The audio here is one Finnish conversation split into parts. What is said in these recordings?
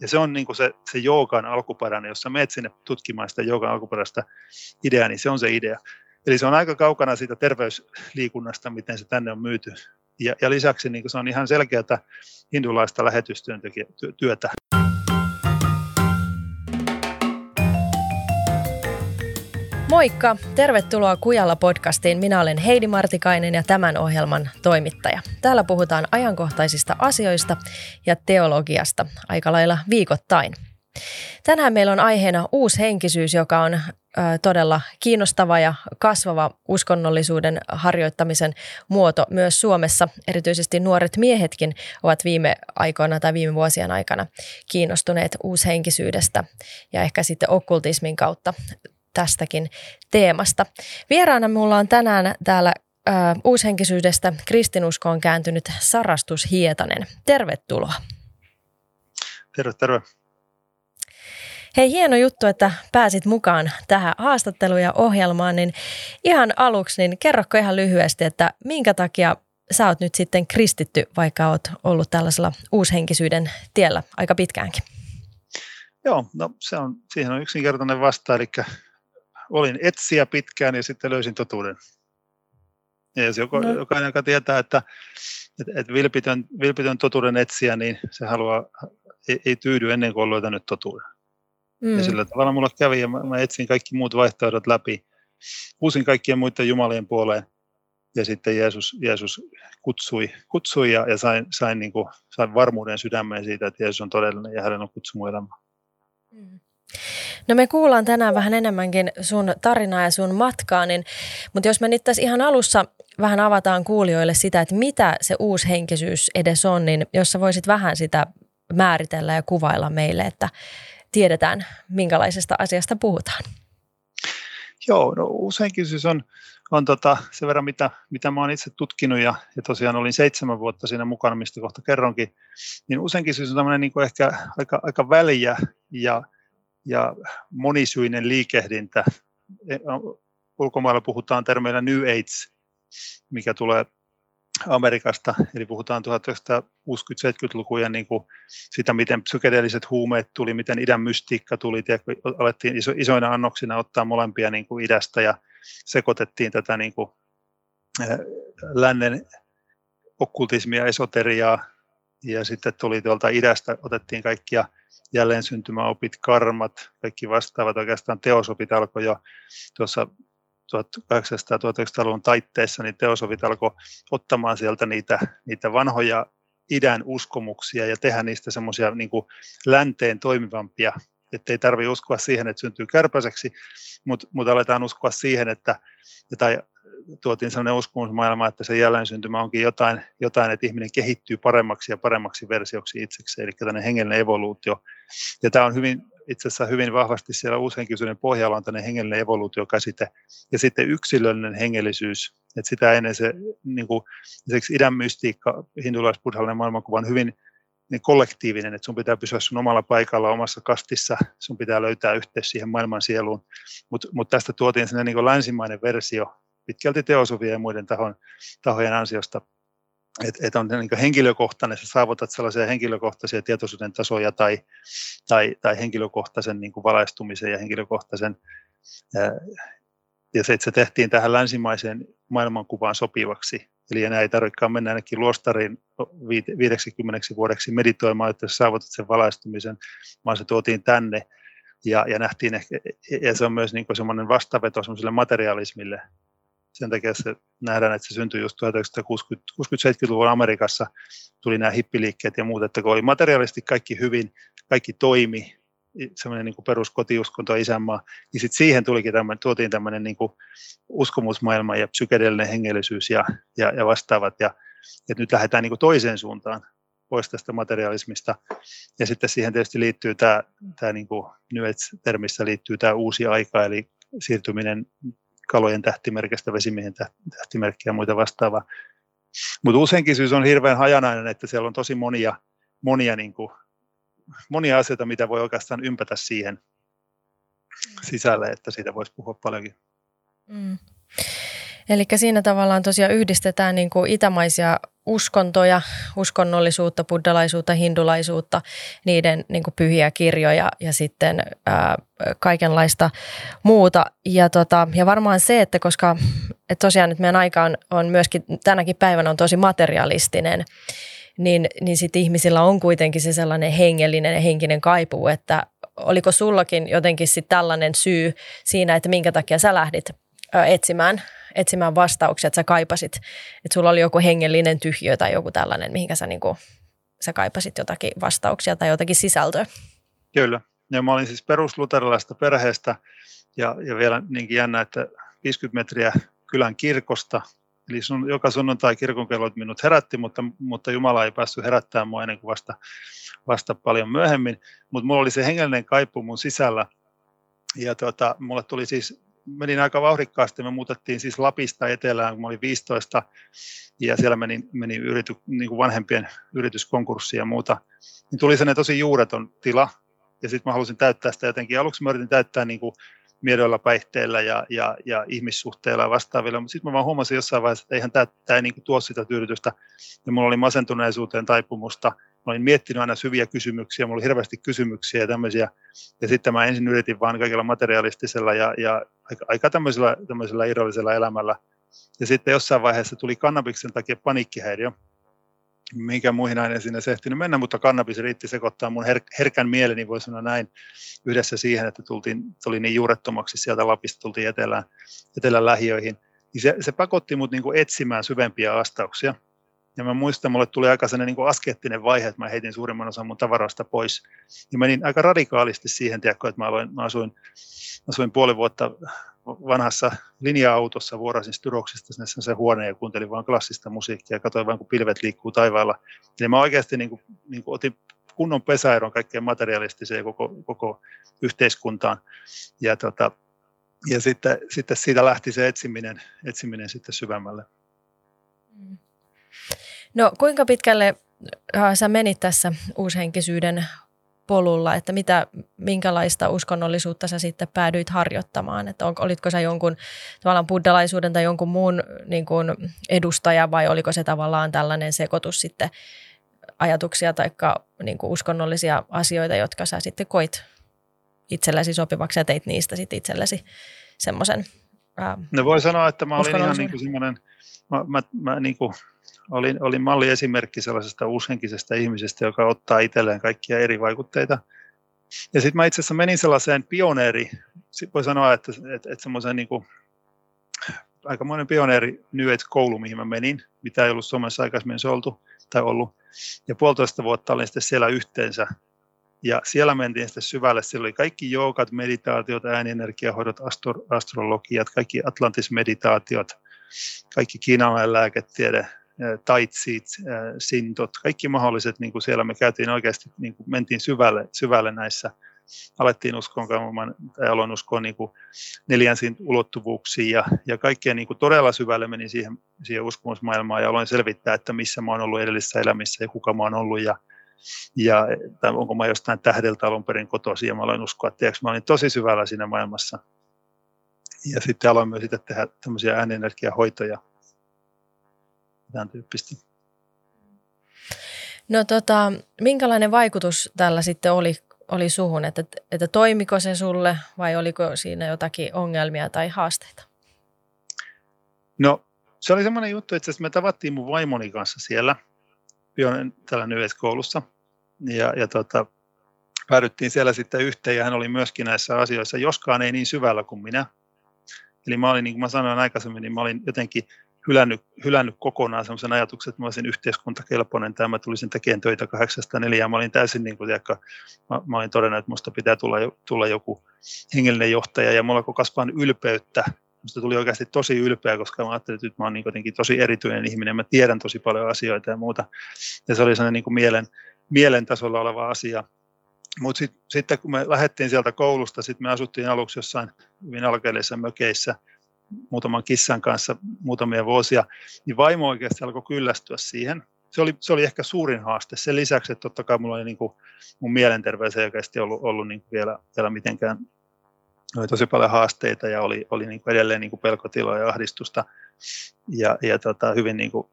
Ja se on niin se, se joogan alkuperäinen, jos sä menet sinne tutkimaan sitä joogan alkuperäistä ideaa, niin se on se idea. Eli se on aika kaukana siitä terveysliikunnasta, miten se tänne on myyty. Ja, ja lisäksi niin se on ihan selkeää hindulaista lähetystyötä. Moikka! Tervetuloa Kujalla podcastiin. Minä olen Heidi Martikainen ja tämän ohjelman toimittaja. Täällä puhutaan ajankohtaisista asioista ja teologiasta aika lailla viikoittain. Tänään meillä on aiheena uushenkisyys, joka on todella kiinnostava ja kasvava uskonnollisuuden harjoittamisen muoto myös Suomessa. Erityisesti nuoret miehetkin ovat viime aikoina tai viime vuosien aikana kiinnostuneet uushenkisyydestä ja ehkä sitten okkultismin kautta tästäkin teemasta. Vieraana mulla on tänään täällä ö, uushenkisyydestä kristinuskoon kääntynyt Sarastus Hietanen. Tervetuloa. Terve, terve. Hei, hieno juttu, että pääsit mukaan tähän haastatteluun ja ohjelmaan. Niin ihan aluksi, niin kerrokko ihan lyhyesti, että minkä takia sä oot nyt sitten kristitty, vaikka oot ollut tällaisella uushenkisyyden tiellä aika pitkäänkin? Joo, no se on, siihen on yksinkertainen vasta, eli olin etsiä pitkään ja sitten löysin totuuden. Ja jos joku, no. jokainen, joka tietää, että, että, että vilpitön, vilpitön totuuden etsiä, niin se haluaa, ei, ei tyydy ennen kuin on löytänyt totuuden. Mm. Ja sillä tavalla mulla kävi ja mä, mä etsin kaikki muut vaihtoehdot läpi. Uusin kaikkien muiden jumalien puoleen. Ja sitten Jeesus, Jeesus kutsui, kutsui ja, ja sain, sain, niin kuin, sain varmuuden sydämeen siitä, että Jeesus on todellinen ja hänellä on kutsumu elämään. Mm. No me kuullaan tänään vähän enemmänkin sun tarinaa ja sun matkaa, niin, mutta jos me nyt tässä ihan alussa vähän avataan kuulijoille sitä, että mitä se uushenkisyys edes on, niin jos sä voisit vähän sitä määritellä ja kuvailla meille, että tiedetään minkälaisesta asiasta puhutaan. Joo, no uushenkisyys on, on tota, sen verran, mitä, mitä mä oon itse tutkinut ja, ja tosiaan olin seitsemän vuotta siinä mukana, mistä kohta kerronkin, niin useinkin on tämmöinen niin ehkä aika, aika väliä ja ja monisyinen liikehdintä. E, ulkomailla puhutaan termeillä New Age, mikä tulee Amerikasta, eli puhutaan 1960-70-lukujen niin kuin sitä, miten psykedeelliset huumeet tuli, miten idän mystiikka tuli, tiedätkö, alettiin iso, isoina annoksina ottaa molempia niin kuin idästä ja sekoitettiin tätä niin kuin, lännen okkultismia, esoteriaa, ja sitten tuli tuolta idästä, otettiin kaikkia jälleen syntymäopit, karmat, kaikki vastaavat oikeastaan teosopit alkoi jo tuossa 1800-1900-luvun taitteessa, niin teosofit alkoi ottamaan sieltä niitä, niitä vanhoja idän uskomuksia ja tehdä niistä semmoisia niin länteen toimivampia, että ei tarvitse uskoa siihen, että syntyy kärpäiseksi, mutta mut aletaan uskoa siihen, että, tai tuotiin sellainen uskomusmaailma, että se jälleen syntymä onkin jotain, jotain, että ihminen kehittyy paremmaksi ja paremmaksi versioksi itsekseen, eli tämmöinen hengellinen evoluutio. Ja tämä on hyvin, itse asiassa hyvin vahvasti siellä uushenkisyyden pohjalla on tämmöinen hengellinen evoluutiokäsite, ja sitten yksilöllinen hengellisyys, että sitä ennen se niin kuin, idän mystiikka, hindulaisbuddhallinen maailmankuva on hyvin niin kollektiivinen, että sun pitää pysyä sun omalla paikalla, omassa kastissa, sun pitää löytää yhteys siihen maailman sieluun, mutta mut tästä tuotiin sellainen niin länsimainen versio, pitkälti teosofia ja muiden tahon, tahojen ansiosta, että et on niin henkilökohtainen, sä saavutat sellaisia henkilökohtaisia tietoisuuden tasoja tai, tai, tai henkilökohtaisen niin valaistumisen ja henkilökohtaisen, ää, ja se, että se tehtiin tähän länsimaiseen maailmankuvaan sopivaksi. Eli enää ei tarvitsekaan mennä ainakin luostariin 50 vuodeksi meditoimaan, että saavutat sen valaistumisen, vaan se tuotiin tänne ja, ja nähtiin ehkä, ja se on myös niin semmoinen vastaveto semmoiselle materialismille, sen takia se nähdään, että se syntyi just 1960-70-luvun Amerikassa, tuli nämä hippiliikkeet ja muut, että kun oli materiaalisesti kaikki hyvin, kaikki toimi, semmoinen niin peruskotiuskonto isänmaa, niin sitten siihen tulikin tämmöinen, tuotiin tämmöinen niin uskomusmaailma ja psykedeellinen hengellisyys ja, ja, ja vastaavat, ja että nyt lähdetään niin toiseen suuntaan pois tästä materialismista. Ja sitten siihen tietysti liittyy tämä, tämä niin kuin New Age-termissä liittyy tämä uusi aika, eli siirtyminen kalojen tähtimerkistä, vesimiehen tähtimerkkiä ja muita vastaavaa. Mutta useinkin syys on hirveän hajanainen, että siellä on tosi monia, monia, niin kuin, monia asioita, mitä voi oikeastaan ympätä siihen sisälle, että siitä voisi puhua paljonkin. Mm. Eli siinä tavallaan tosiaan yhdistetään niin kuin itämaisia uskontoja, uskonnollisuutta, buddhalaisuutta, hindulaisuutta, niiden niin kuin pyhiä kirjoja ja sitten ää, kaikenlaista muuta. Ja, tota, ja varmaan se, että koska että tosiaan nyt meidän aika on, on myöskin tänäkin päivänä on tosi materialistinen, niin, niin sitten ihmisillä on kuitenkin se sellainen hengellinen ja henkinen kaipuu, että oliko sullakin jotenkin sitten tällainen syy siinä, että minkä takia sä lähdit etsimään, etsimään vastauksia, että sä kaipasit, että sulla oli joku hengellinen tyhjö tai joku tällainen, mihinkä sä, niin kuin, sä kaipasit jotakin vastauksia tai jotakin sisältöä. Kyllä. Ja mä olin siis perusluterilaista perheestä ja, ja vielä niinkin jännä, että 50 metriä kylän kirkosta, eli sun, joka sunnuntai kirkonkellot minut herätti, mutta, mutta Jumala ei päässyt herättämään mua ennen kuin vasta, vasta paljon myöhemmin. Mutta mulla oli se hengellinen kaipuu mun sisällä. Ja tota, mulle tuli siis menin aika vauhdikkaasti. Me muutettiin siis Lapista etelään, kun mä olin 15, ja siellä meni, meni yrity, niin kuin vanhempien yrityskonkurssi ja muuta. Niin tuli sellainen tosi juureton tila, ja sitten mä halusin täyttää sitä jotenkin. Aluksi mä yritin täyttää niin kuin miedoilla päihteillä ja, ja, ja ihmissuhteilla ja vastaavilla, mutta sitten mä vaan huomasin jossain vaiheessa, että eihän tämä, ei niin kuin tuo sitä tyydytystä, ja mulla oli masentuneisuuteen taipumusta, mä olin miettinyt aina syviä kysymyksiä, mulla oli hirveästi kysymyksiä ja tämmöisiä, ja sitten mä ensin yritin vaan kaikilla materialistisella ja, ja aika, aika tämmöisellä, tämmöisellä irrallisella elämällä, ja sitten jossain vaiheessa tuli kannabiksen takia paniikkihäiriö, minkä muihin aineisiin ei ehtinyt mennä, mutta kannabis riitti sekoittaa mun her- herkän mieleni, voi sanoa näin, yhdessä siihen, että tultiin, tuli niin juurettomaksi sieltä Lapista, tultiin etelään, etelän lähiöihin. Niin se, se pakotti mut niin etsimään syvempiä vastauksia. Ja mä muistan, mulle tuli aika sellainen niin askeettinen vaihe, että mä heitin suurimman osan mun tavaroista pois. Ja menin aika radikaalisti siihen, tiedätkö, että mä, aloin, mä asuin, asuin puoli vuotta vanhassa linja-autossa, vuorasin Styroksista sinne sen huoneen ja kuuntelin vain klassista musiikkia ja katsoin vain, kun pilvet liikkuu taivaalla. Eli mä oikeasti niin kuin, niin kuin otin kunnon pesäeron kaikkeen materialistiseen koko, koko yhteiskuntaan. Ja, tota, ja sitten, sitten siitä lähti se etsiminen, etsiminen sitten syvemmälle. No kuinka pitkälle äh, sä menit tässä uushenkisyyden polulla, että mitä, minkälaista uskonnollisuutta sä sitten päädyit harjoittamaan, että on, olitko sä jonkun tavallaan buddhalaisuuden tai jonkun muun niin kuin edustaja vai oliko se tavallaan tällainen sekoitus sitten ajatuksia tai niin kuin uskonnollisia asioita, jotka sä sitten koit itsellesi sopivaksi ja teit niistä sitten itsellesi semmoisen No voi sanoa, että mä olin ihan niin kuin semmoinen, mä, mä, mä niin kuin olin, olin malliesimerkki sellaisesta uushenkisestä ihmisestä, joka ottaa itselleen kaikkia eri vaikutteita. Ja sitten mä itse asiassa menin sellaiseen pioneeri, voi sanoa, että, että, että semmoisen niin kuin, aikamoinen pioneeri New Age-koulu, mihin mä menin, mitä ei ollut Suomessa aikaisemmin oltu tai ollut. Ja puolitoista vuotta olin sitten siellä yhteensä. Ja siellä mentiin sitten syvälle. Siellä oli kaikki joogat, meditaatiot, äänienergiahoidot, astro- astrologiat, kaikki atlantismeditaatiot, kaikki kiinalainen lääketiede, taitsit, sintot, kaikki mahdolliset, niin kuin siellä me käytiin oikeasti, niin kuin mentiin syvälle, syvälle näissä, alettiin uskoon, tai aloin uskoa niin kuin neljänsin ulottuvuuksiin ja, ja kaikkeen niin kuin todella syvälle menin siihen, siihen uskomusmaailmaan ja aloin selvittää, että missä mä oon ollut edellisissä elämissä ja kuka mä oon ollut ja, ja tai onko mä jostain tähdeltä alun perin kotosi ja mä aloin uskoa, että mä olin tosi syvällä siinä maailmassa. Ja sitten aloin myös sitten tehdä tämmöisiä äänenergiahoitoja tämän tyyppistä. No tota, minkälainen vaikutus tällä sitten oli, oli suhun, että, että toimiko se sulle vai oliko siinä jotakin ongelmia tai haasteita? No se oli semmoinen juttu, että me tavattiin mun vaimoni kanssa siellä tällä koulussa ja, ja tota, päädyttiin siellä sitten yhteen ja hän oli myöskin näissä asioissa, joskaan ei niin syvällä kuin minä. Eli mä olin, niin kuin mä sanoin aikaisemmin, niin mä olin jotenkin hylännyt, hylännyt kokonaan sellaisen ajatuksen, että mä olisin yhteiskuntakelpoinen tai mä tulisin tekemään töitä kahdeksasta neljään. Mä olin täysin, niin kuin, mä, mä, olin todennut, että musta pitää tulla, tulla joku hengellinen johtaja ja mulla alkoi kasvaa ylpeyttä. Musta tuli oikeasti tosi ylpeä, koska mä ajattelin, että nyt mä olen niin tosi erityinen ihminen, mä tiedän tosi paljon asioita ja muuta. Ja se oli sellainen niin kuin mielen, mielen tasolla oleva asia. Mutta sit, sitten kun me lähdettiin sieltä koulusta, sitten me asuttiin aluksi jossain hyvin alkeellisissa mökeissä – muutaman kissan kanssa muutamia vuosia, niin vaimo oikeasti alkoi kyllästyä siihen. Se oli, se oli ehkä suurin haaste. Sen lisäksi, että totta kai mulla oli niin kuin, mun mielenterveys ei oikeasti ollut, ollut niin kuin vielä, vielä mitenkään, oli tosi paljon haasteita ja oli, oli niin kuin edelleen niin kuin pelkotiloa ja ahdistusta ja, ja tota, hyvin niin kuin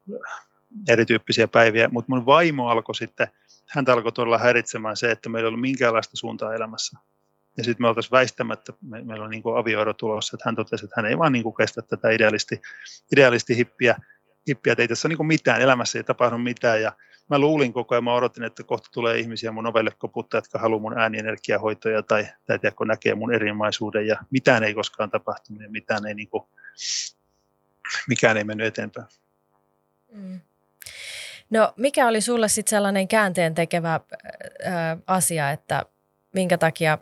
erityyppisiä päiviä, mutta mun vaimo alkoi sitten, häntä alkoi todella häiritsemään se, että meillä ei ollut minkäänlaista suuntaa elämässä. Ja sitten me oltaisiin väistämättä, me, meillä on niin avioero tulossa, että hän totesi, että hän ei vaan niin kestä tätä idealisti, idealisti hippiä, hippiä, että ei tässä ole niin mitään, elämässä ei tapahdu mitään. Ja mä luulin koko ajan, mä odotin, että kohta tulee ihmisiä mun ovelle koputtaa, jotka haluaa mun äänienergiahoitoja tai, tai tiedätkö, näkee mun erimaisuuden ja mitään ei koskaan tapahtunut ja mitään ei niin kuin, mikään ei mennyt eteenpäin. Mm. No mikä oli sulle sitten sellainen käänteen tekevä ää, asia, että minkä takia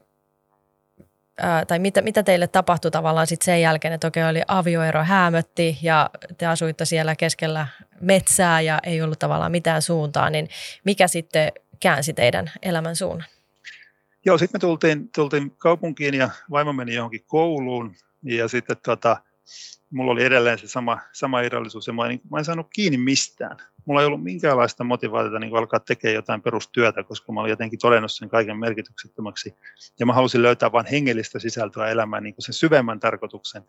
tai mitä, mitä teille tapahtui tavallaan sitten sen jälkeen, että okei oli avioero häämötti ja te asuitte siellä keskellä metsää ja ei ollut tavallaan mitään suuntaa, niin mikä sitten käänsi teidän elämän suunnan? Joo, sitten me tultiin, tultiin kaupunkiin ja vaimo meni johonkin kouluun ja sitten tota, mulla oli edelleen se sama, sama irrallisuus ja mä en, mä en saanut kiinni mistään. Mulla ei ollut minkäänlaista motivaatiota niin alkaa tekemään jotain perustyötä, koska mä olin jotenkin todennut sen kaiken merkityksettömäksi. Ja mä halusin löytää vain hengellistä sisältöä elämään, niin sen syvemmän tarkoituksen.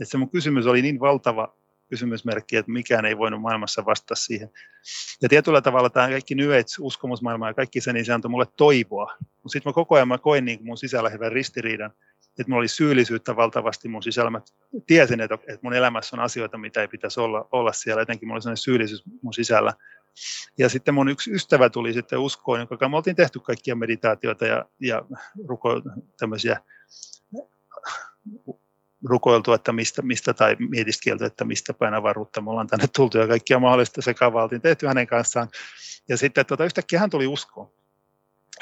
Et se mun kysymys oli niin valtava kysymysmerkki, että mikään ei voinut maailmassa vastata siihen. Ja tietyllä tavalla tämä kaikki New Age-uskomusmaailma ja kaikki se, niin se antoi mulle toivoa. Mutta sitten mä koko ajan mä koin niin mun sisällä hyvän ristiriidan, että mulla oli syyllisyyttä valtavasti mun sisällä. Mä tiesin, että, että mun elämässä on asioita, mitä ei pitäisi olla, olla siellä. Etenkin mulla oli sellainen syyllisyys mun sisällä. Ja sitten mun yksi ystävä tuli sitten uskoon, jonka me oltiin tehty kaikkia meditaatioita ja, ja ruko, tämmöisiä rukoiltu, että mistä, mistä tai mietiskelty, että mistä päin avaruutta me ollaan tänne tultu ja kaikkia mahdollista sekavaa oltiin tehty hänen kanssaan. Ja sitten tuota, yhtäkkiä hän tuli uskoon.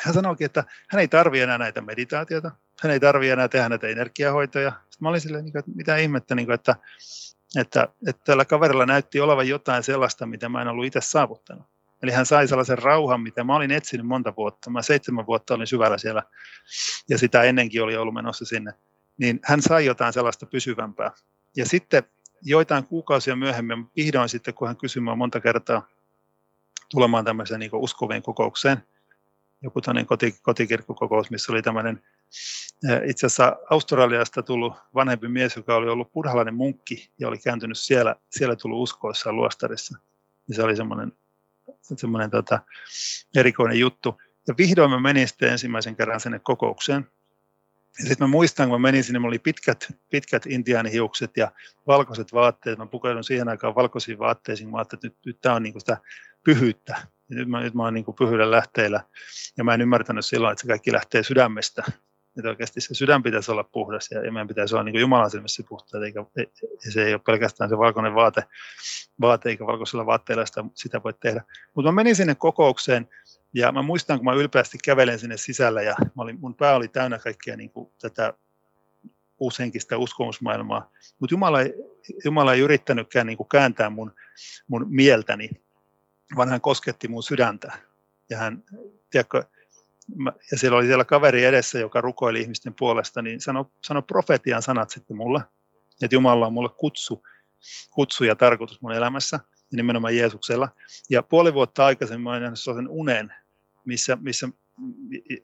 Hän sanoikin, että hän ei tarvitse enää näitä meditaatioita, hän ei tarvitse enää tehdä näitä energiahoitoja. Sitten mä olin silleen, niin että mitä ihmettä, niin että, että, että tällä kaverilla näytti olevan jotain sellaista, mitä mä en ollut itse saavuttanut. Eli hän sai sellaisen rauhan, mitä mä olin etsinyt monta vuotta. Mä seitsemän vuotta olin syvällä siellä ja sitä ennenkin oli ollut menossa sinne. Niin hän sai jotain sellaista pysyvämpää. Ja sitten joitain kuukausia myöhemmin, vihdoin sitten, kun hän kysyi monta kertaa tulemaan tämmöiseen niin uskovien kokoukseen, joku tämmöinen koti, kotikirkkokokous, missä oli tämmöinen itse asiassa Australiasta tullut vanhempi mies, joka oli ollut buddhalainen munkki ja oli kääntynyt siellä, siellä tullut uskoissaan luostarissa. Ja se oli semmoinen, semmoinen tota, erikoinen juttu. Ja vihdoin mä menin sitten ensimmäisen kerran sinne kokoukseen. Ja sitten mä muistan, kun mä menin sinne, mulla oli pitkät, pitkät intiaanihiukset ja valkoiset vaatteet. Mä pukeudun siihen aikaan valkoisiin vaatteisiin. Mä ajattelin, että nyt, nyt tämä on niin sitä pyhyyttä. Nyt mä, nyt mä oon niin pyhyydellä lähteillä. Ja mä en ymmärtänyt silloin, että se kaikki lähtee sydämestä että oikeasti se sydän pitäisi olla puhdas ja, meidän pitäisi olla niin kuin Jumalan silmissä puhtaat, eikä, ja se ei ole pelkästään se valkoinen vaate, vaate eikä valkoisella vaatteella sitä, sitä voi tehdä. Mutta mä menin sinne kokoukseen ja mä muistan, kun mä ylpeästi kävelen sinne sisällä ja mä olin, mun pää oli täynnä kaikkea niin kuin tätä uushenkistä uskomusmaailmaa, mutta Jumala, Jumala ei yrittänytkään niin kuin kääntää mun, mun mieltäni, vaan hän kosketti mun sydäntä. Ja hän, tiedätkö, ja siellä oli siellä kaveri edessä, joka rukoili ihmisten puolesta, niin sanoi sano profetian sanat sitten mulle, että Jumala on mulle kutsu, kutsu ja tarkoitus mun elämässä, ja nimenomaan Jeesuksella. Ja puoli vuotta aikaisemmin mä olin nähnyt sellaisen unen, missä, missä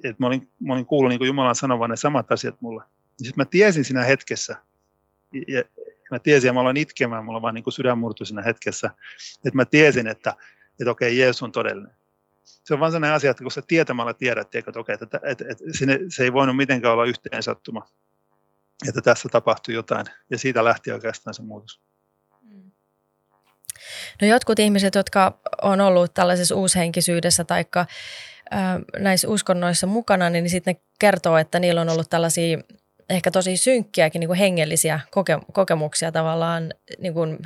että mä olin, mä olin kuullut niin Jumalan sanovan ne samat asiat mulle. Sitten mä tiesin siinä hetkessä, ja mä tiesin, ja mä aloin itkemään, mulla vaan niin sydän siinä hetkessä, että mä tiesin, että, että okei, Jeesus on todellinen se on vain sellainen asia, että kun sä tietämällä tiedät, että, okei, että, että, että sinne, se ei voinut mitenkään olla yhteen sattuma, että tässä tapahtui jotain, ja siitä lähti oikeastaan se muutos. No jotkut ihmiset, jotka on ollut tällaisessa uushenkisyydessä tai näissä uskonnoissa mukana, niin sitten ne kertoo, että niillä on ollut tällaisia ehkä tosi synkkiäkin niin kuin hengellisiä koke- kokemuksia tavallaan niin kuin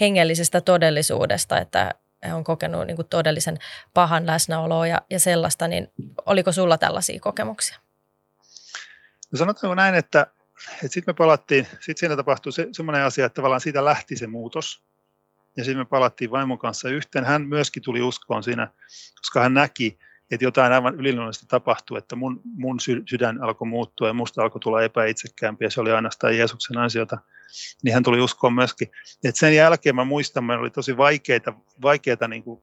hengellisestä todellisuudesta, että on kokenut niin kuin todellisen pahan läsnäoloa ja, ja sellaista, niin oliko sulla tällaisia kokemuksia? No sanotaanko näin, että, että sitten me palattiin, sitten siinä tapahtui se, semmoinen asia, että tavallaan siitä lähti se muutos. Ja sitten me palattiin vaimon kanssa yhteen. Hän myöskin tuli uskoon siinä, koska hän näki, että jotain aivan yliluonnollista tapahtui, että mun, mun sydän alkoi muuttua ja musta alkoi tulla epäitsekkäämpi ja se oli ainoastaan Jeesuksen ansiota niin hän tuli uskoon myöskin. Et sen jälkeen mä muistan, että oli tosi vaikeita, vaikeita niin kuin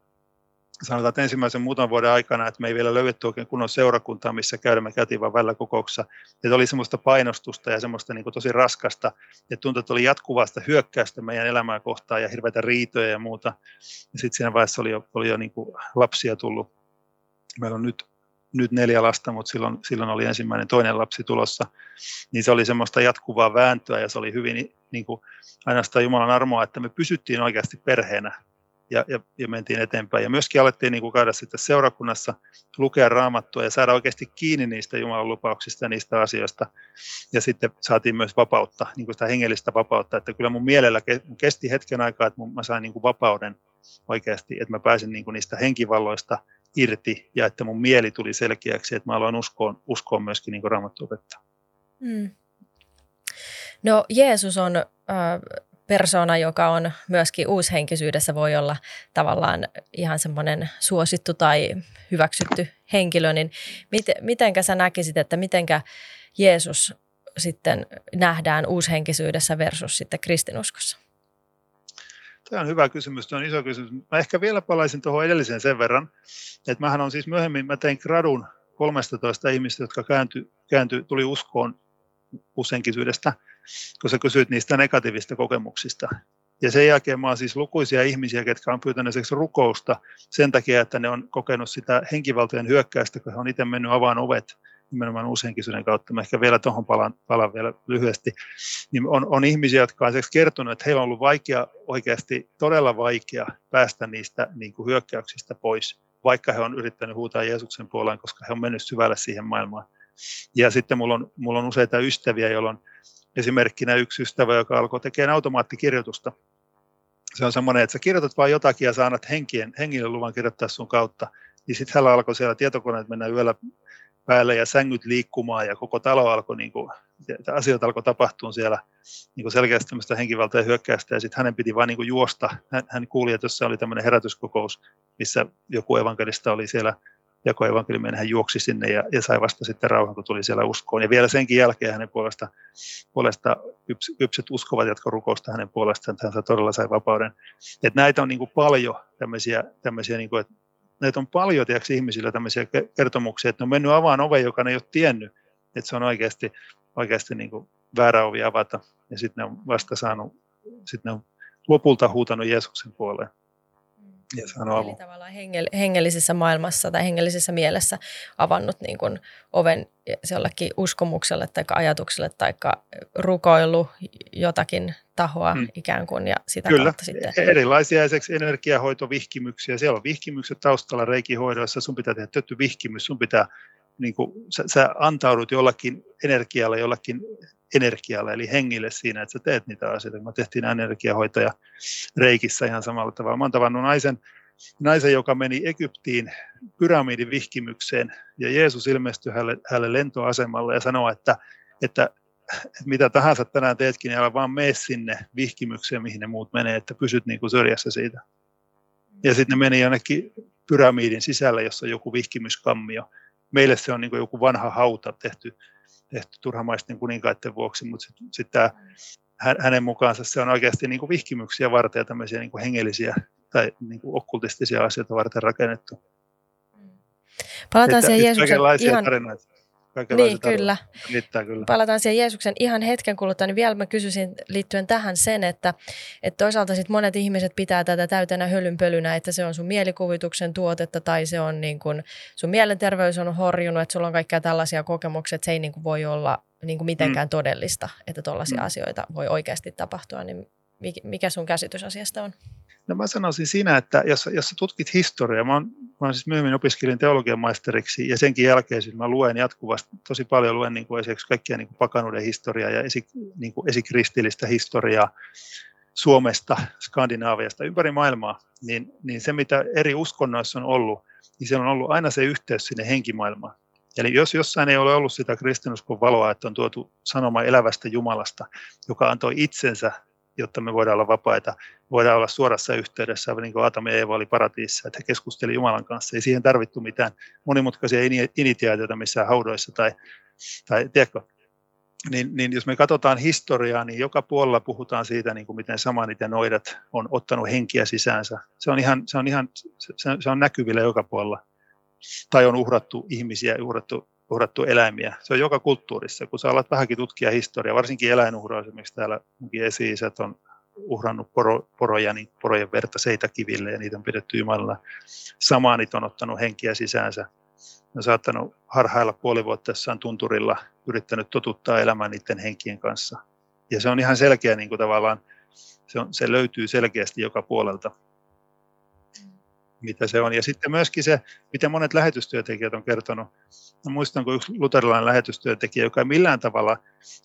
sanotaan, että ensimmäisen muutaman vuoden aikana, että me ei vielä löydetty oikein kunnon seurakuntaa, missä käydään, me käytiin vaan välillä kokouksessa. Että oli semmoista painostusta ja semmoista niin kuin tosi raskasta, että tuntui, että oli jatkuvasta hyökkäystä meidän elämää kohtaan ja hirveitä riitoja ja muuta. Ja sitten siinä vaiheessa oli jo, oli jo niin kuin lapsia tullut. Meillä on nyt, nyt neljä lasta, mutta silloin, silloin oli ensimmäinen toinen lapsi tulossa. Niin se oli semmoista jatkuvaa vääntöä ja se oli hyvin niin kuin, ainoastaan Jumalan armoa, että me pysyttiin oikeasti perheenä ja, ja, ja mentiin eteenpäin. Ja myöskin alettiin niin kuin käydä sitten seurakunnassa, lukea raamattua ja saada oikeasti kiinni niistä Jumalan lupauksista ja niistä asioista. Ja sitten saatiin myös vapautta, niin kuin sitä hengellistä vapautta, että kyllä mun mielellä kesti hetken aikaa, että mä sain niin kuin vapauden oikeasti, että mä pääsin niin kuin niistä henkivalloista irti ja että mun mieli tuli selkeäksi, että mä aloin uskoa, uskoa myöskin niin raamattu opettaa. Hmm. No Jeesus on äh, persona, joka on myöskin uushenkisyydessä, voi olla tavallaan ihan semmoinen suosittu tai hyväksytty henkilö, niin miten, mitenkä sä näkisit, että mitenkä Jeesus sitten nähdään uushenkisyydessä versus sitten kristinuskossa? Tämä on hyvä kysymys, tämä on iso kysymys. Mä ehkä vielä palaisin tuohon edelliseen sen verran, että mähän on siis myöhemmin, mä tein gradun 13 ihmistä, jotka kääntyi, kääntyi tuli uskoon uushenkisyydestä – kun sä kysyit niistä negatiivista kokemuksista. Ja sen jälkeen mä oon siis lukuisia ihmisiä, jotka on pyytäneet rukousta sen takia, että ne on kokenut sitä henkivaltojen hyökkäystä, kun he on itse mennyt avaan ovet nimenomaan uushenkisyyden kautta. Mä ehkä vielä tuohon palaan, palaan vielä lyhyesti. Niin on, on ihmisiä, jotka on kertonut, että heillä on ollut vaikea, oikeasti todella vaikea päästä niistä niin kuin hyökkäyksistä pois, vaikka he on yrittänyt huutaa Jeesuksen puoleen, koska he on mennyt syvälle siihen maailmaan. Ja sitten mulla on, mulla on useita ystäviä, joilla on esimerkkinä yksi ystävä, joka alkoi tekemään automaattikirjoitusta. Se on semmoinen, että sä kirjoitat vain jotakin ja saanat henkien, hengille luvan kirjoittaa sun kautta. Niin sitten hänellä alkoi siellä tietokoneet mennä yöllä päälle ja sängyt liikkumaan ja koko talo alkoi, niin kuin, asioita alkoi tapahtua siellä niin kuin selkeästi tämmöistä henkivaltaa hyökkäystä ja sitten hänen piti vain niin juosta. Hän, hän kuuli, että jossa oli tämmöinen herätyskokous, missä joku evankelista oli siellä jako evankeliumia, hän juoksi sinne ja, ja sai vasta sitten rauhan, kun tuli siellä uskoon. Ja vielä senkin jälkeen hänen puolesta, puolesta yps, ypset uskovat, jotka rukousta hänen puolestaan, että hän todella sai vapauden. Et näitä on niin kuin paljon tämmöisiä, tämmöisiä niin kuin, että näitä on paljon tiedätkö, ihmisillä tämmöisiä kertomuksia, että ne on mennyt avaan oven, joka ne ei ole tiennyt, että se on oikeasti, oikeasti niin kuin väärä ovi avata. Ja sitten ne on vasta saanut, sitten ne on lopulta huutanut Jeesuksen puoleen avun. Eli tavallaan hengell- hengellisessä maailmassa tai hengellisessä mielessä avannut niin kuin oven jollekin uskomukselle tai ajatukselle tai rukoillut jotakin tahoa hmm. ikään kuin ja sitä Kyllä. kautta sitten. E-, erilaisia esimerkiksi energiahoitovihkimyksiä. Siellä on vihkimykset taustalla reikihoidoissa. Sun pitää tehdä tötty vihkimys. Sun pitää, niin kuin, sä, sä antaudut jollakin energialle, jollakin energialle, eli hengille siinä, että sä teet niitä asioita. Me tehtiin energiahoitaja reikissä ihan samalla tavalla. Mä oon tavannut naisen, naisen, joka meni Egyptiin pyramidin vihkimykseen, ja Jeesus ilmestyi hänelle, hänelle lentoasemalle ja sanoi, että, että, että mitä tahansa tänään teetkin, niin älä vaan mene sinne vihkimykseen, mihin ne muut menee, että pysyt niin kuin syrjässä siitä. Ja sitten ne meni jonnekin pyramidin sisälle, jossa on joku vihkimyskammio. Meille se on niin kuin joku vanha hauta tehty tehty turhamaisten kuninkaiden vuoksi, mutta sitten sit hänen mukaansa se on oikeasti niin kuin vihkimyksiä varten ja tämmöisiä niin kuin hengellisiä tai niin kuin okkultistisia asioita varten rakennettu. Palataan siihen Jeesuksen ihan... Tarinoita niin, kyllä. Riittää kyllä. Palataan siihen Jeesuksen ihan hetken kuluttua, niin vielä mä kysyisin liittyen tähän sen, että, että toisaalta sit monet ihmiset pitää tätä täytänä hölynpölynä, että se on sun mielikuvituksen tuotetta tai se on niin kun, sun mielenterveys on horjunut, että sulla on kaikkia tällaisia kokemuksia, että se ei niin kuin voi olla niin kuin mitenkään mm. todellista, että tällaisia mm. asioita voi oikeasti tapahtua, niin mikä sun käsitys asiasta on? No mä sanoisin siinä, että jos, jos sä tutkit historiaa, mä mä oon siis myöhemmin opiskelin teologian maisteriksi ja senkin jälkeen siis mä luen jatkuvasti, tosi paljon luen niin kuin esimerkiksi kaikkia niin kuin pakanuuden historiaa ja esi, niin kuin esikristillistä historiaa Suomesta, Skandinaaviasta, ympäri maailmaa, niin, niin se mitä eri uskonnoissa on ollut, niin siellä on ollut aina se yhteys sinne henkimaailmaan. Eli jos jossain ei ole ollut sitä kristinuskon valoa, että on tuotu sanoma elävästä Jumalasta, joka antoi itsensä jotta me voidaan olla vapaita, voidaan olla suorassa yhteydessä, niin kuin Aatami ja Eeva oli paratiissa, että he keskustelivat Jumalan kanssa. Ei siihen tarvittu mitään monimutkaisia initiaatioita missään haudoissa tai, tai tiedätkö, niin, niin jos me katsotaan historiaa, niin joka puolella puhutaan siitä, niin kuin miten samanit ja noidat on ottanut henkiä sisäänsä. Se on, ihan, se on, ihan, se, se on näkyvillä joka puolella. Tai on uhrattu ihmisiä, uhrattu, uhrattu eläimiä. Se on joka kulttuurissa. Kun sä alat vähänkin tutkia historiaa, varsinkin eläinuhraus, esimerkiksi täällä esi on uhrannut poro, poroja, niin porojen verta seitakiville ja niitä on pidetty Jumalalla. Samanit on ottanut henkiä sisäänsä on saattanut harhailla puoli vuotta jossain tunturilla, yrittänyt totuttaa elämään niiden henkien kanssa. Ja se on ihan selkeä niin kuin tavallaan, se, on, se löytyy selkeästi joka puolelta, mitä se on. Ja sitten myöskin se, miten monet lähetystyötekijät on kertonut. Mä muistan, kun yksi luterilainen lähetystyötekijä, joka ei millään tavalla,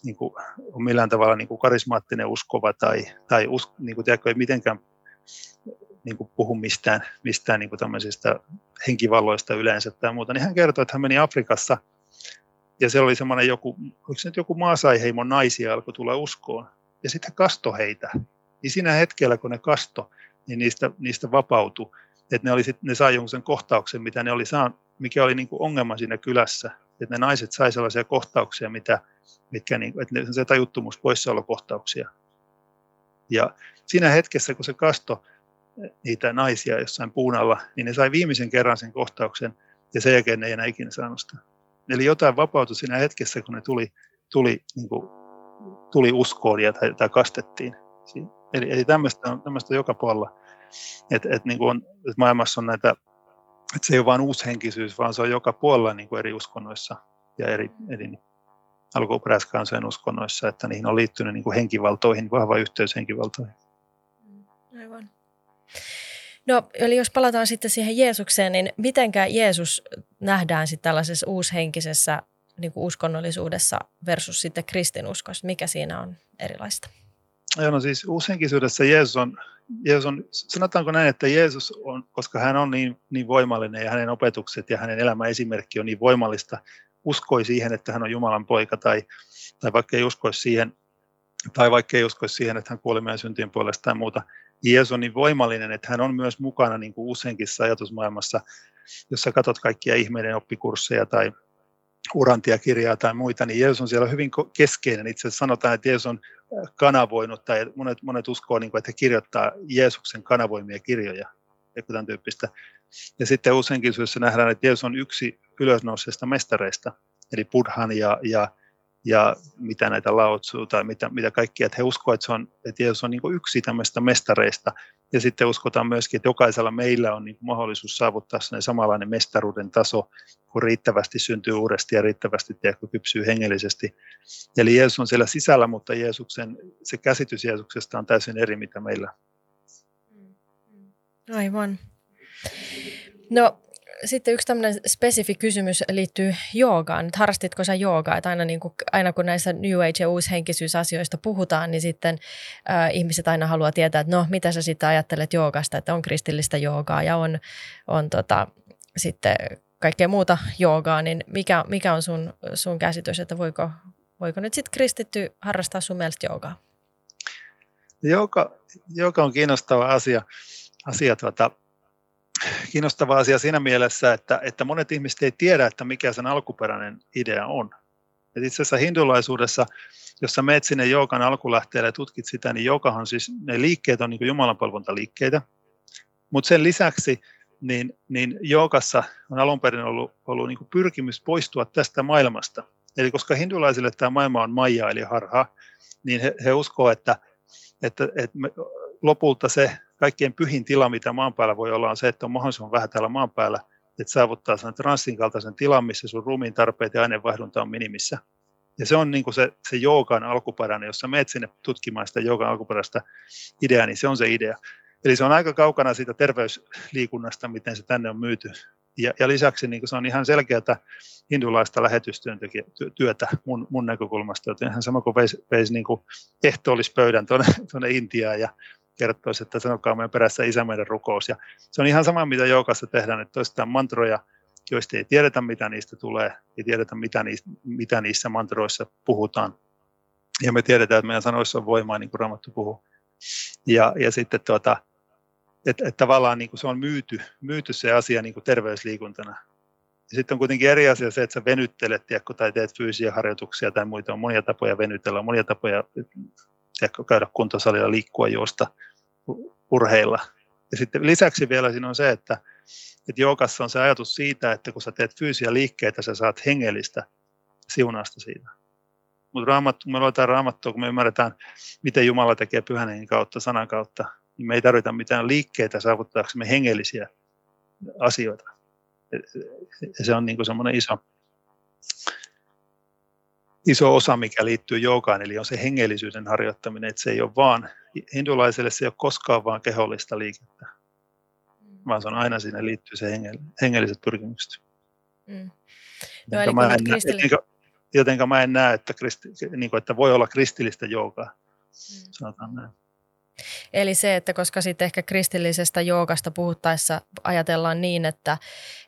niin kuin, on millään tavalla niin kuin karismaattinen uskova tai, tai usk, niin kuin, tiedätkö, ei mitenkään niin kuin puhu mistään, mistään niin kuin tämmöisistä henkivalloista yleensä tai muuta, niin hän kertoi, että hän meni Afrikassa ja siellä oli semmoinen joku, oliko se nyt joku maasaiheimon naisia alkoi tulla uskoon ja sitten kasto heitä. Niin siinä hetkellä, kun ne kasto, niin niistä, niistä vapautui. Että ne, oli sit, ne sai jonkun sen kohtauksen, mitä ne oli saanut, mikä oli niin kuin ongelma siinä kylässä. Että ne naiset sai sellaisia kohtauksia, mitä, mitkä, niin, että ne, se tajuttomuus poissaolokohtauksia. Ja siinä hetkessä, kun se kasto, niitä naisia jossain puun alla, niin ne sai viimeisen kerran sen kohtauksen ja sen jälkeen ne ei enää ikinä saanut sitä. Eli jotain vapautui siinä hetkessä, kun ne tuli, tuli, niin kuin, tuli uskoon ja tai, tai kastettiin. Eli, eli tämmöistä, on, tämmöistä joka puolella. Et, et, niin kuin on, että maailmassa on näitä, että se ei ole vain uushenkisyys, vaan se on joka puolella niin kuin eri uskonnoissa ja eri, eri alkuperäiskansojen uskonnoissa, että niihin on liittynyt niin kuin henkivaltoihin, vahva yhteys henkivaltoihin. Aivan. No, eli jos palataan sitten siihen Jeesukseen, niin mitenkä Jeesus nähdään sitten tällaisessa uushenkisessä niin kuin uskonnollisuudessa versus sitten kristinuskossa? Mikä siinä on erilaista? Joo, no siis uushenkisyydessä Jeesus on, Jeesus on, sanotaanko näin, että Jeesus on, koska hän on niin, niin voimallinen ja hänen opetukset ja hänen elämän esimerkki on niin voimallista, uskoi siihen, että hän on Jumalan poika tai, tai vaikka ei uskoisi siihen, tai vaikka ei uskoisi siihen, että hän kuoli meidän syntien puolesta tai muuta, Jeesus on niin voimallinen, että hän on myös mukana niin kuin useinkissa ajatusmaailmassa, jos sä katsot kaikkia ihmeiden oppikursseja tai urantiakirjaa tai muita, niin Jeesus on siellä hyvin keskeinen. Itse asiassa sanotaan, että Jeesus on äh, kanavoinut, tai monet, monet uskoo, niin kuin, että he kirjoittaa Jeesuksen kanavoimia kirjoja, joku tämän tyyppistä. Ja sitten useinkin syyssä nähdään, että Jeesus on yksi ylösnouseista mestareista, eli Buddhan ja, ja ja mitä näitä laotsuu tai mitä, mitä kaikkia, että he uskovat, että, se on, että Jeesus on niin yksi tämmöistä mestareista. Ja sitten uskotaan myöskin, että jokaisella meillä on niin mahdollisuus saavuttaa sellainen samanlainen mestaruuden taso, kun riittävästi syntyy uudesti ja riittävästi tiedätkö, kypsyy hengellisesti. Eli Jeesus on siellä sisällä, mutta Jeesuksen, se käsitys Jeesuksesta on täysin eri, mitä meillä. Aivan. No sitten yksi tämmöinen spesifi kysymys liittyy joogaan. Että harrastitko sä joogaa? Että aina, niin kuin, aina kun näissä New Age- ja uushenkisyysasioista puhutaan, niin sitten äh, ihmiset aina haluaa tietää, että no, mitä sä sitten ajattelet joogasta, että on kristillistä joogaa ja on, on tota, sitten kaikkea muuta joogaa, niin mikä, mikä on sun, sun käsitys, että voiko, voiko nyt sitten kristitty harrastaa sun mielestä joogaa? Jooga, jooga on kiinnostava asia. asia tuota, kiinnostava asia siinä mielessä, että, että monet ihmiset ei tiedä, että mikä sen alkuperäinen idea on. Et itse asiassa hindulaisuudessa, jos sä meet sinne joukan alkulähteelle ja tutkit sitä, niin joukahan siis, ne liikkeet on niin jumalanpalvontaliikkeitä. Mutta sen lisäksi niin, niin joukassa on alun perin ollut, ollut niin pyrkimys poistua tästä maailmasta. Eli koska hindulaisille tämä maailma on maija eli harha, niin he, he uskovat, että, että, että me, lopulta se kaikkien pyhin tila, mitä maan päällä voi olla, on se, että on mahdollisimman vähän täällä maan päällä, että saavuttaa sen transsin kaltaisen tilan, missä sun ruumiin tarpeet ja aineenvaihdunta on minimissä. Ja se on niin kuin se, se joogan alkuperäinen, jos sä meet sinne tutkimaan sitä joogan alkuperäistä ideaa, niin se on se idea. Eli se on aika kaukana siitä terveysliikunnasta, miten se tänne on myyty. Ja, ja lisäksi niin se on ihan selkeää hindulaista lähetystyötä mun, mun näkökulmasta, joten ihan sama kuin veisi, veisi niin ehtoollispöydän tuonne Intiaan ja kertoisi, että sanokaa meidän perässä isä meidän rukous. Ja se on ihan sama, mitä joukassa tehdään, että toistetaan mantroja, joista ei tiedetä, mitä niistä tulee, ei tiedetä, mitä niissä, mitä niissä mantroissa puhutaan. Ja me tiedetään, että meidän sanoissa on voimaa, niin kuin Raamattu puhuu. Ja, ja sitten tuota, että et tavallaan niin kuin se on myyty, myyty se asia niin kuin terveysliikuntana. Ja sitten on kuitenkin eri asia se, että sä venyttelet tiedätkö, tai teet fyysisiä harjoituksia tai muita. On monia tapoja venytellä, on monia tapoja tiedätkö, käydä kuntosalilla, liikkua, juosta, urheilla. Ja sitten lisäksi vielä siinä on se, että, että joukassa on se ajatus siitä, että kun sä teet fyysisiä liikkeitä, sä saat hengellistä siunausta siitä. Mutta raamattu, me luetaan raamattua, kun me ymmärretään, miten Jumala tekee pyhän kautta, sanan kautta, niin me ei tarvita mitään liikkeitä saavuttaaksemme hengellisiä asioita. Ja se on niin semmoinen iso, iso osa, mikä liittyy joukaan, eli on se hengellisyyden harjoittaminen, että se ei ole vaan, hindulaiselle se ei ole koskaan vaan kehollista liikettä, vaan se on aina siinä liittyy se hengelliset pyrkimykset. Mm. No, eli mä en, kristillis... jotenka mä en näe, että, kristi, niin kuin, että voi olla kristillistä joukaa, mm. sanotaan näin. Eli se, että koska sitten ehkä kristillisestä joogasta puhuttaessa ajatellaan niin, että,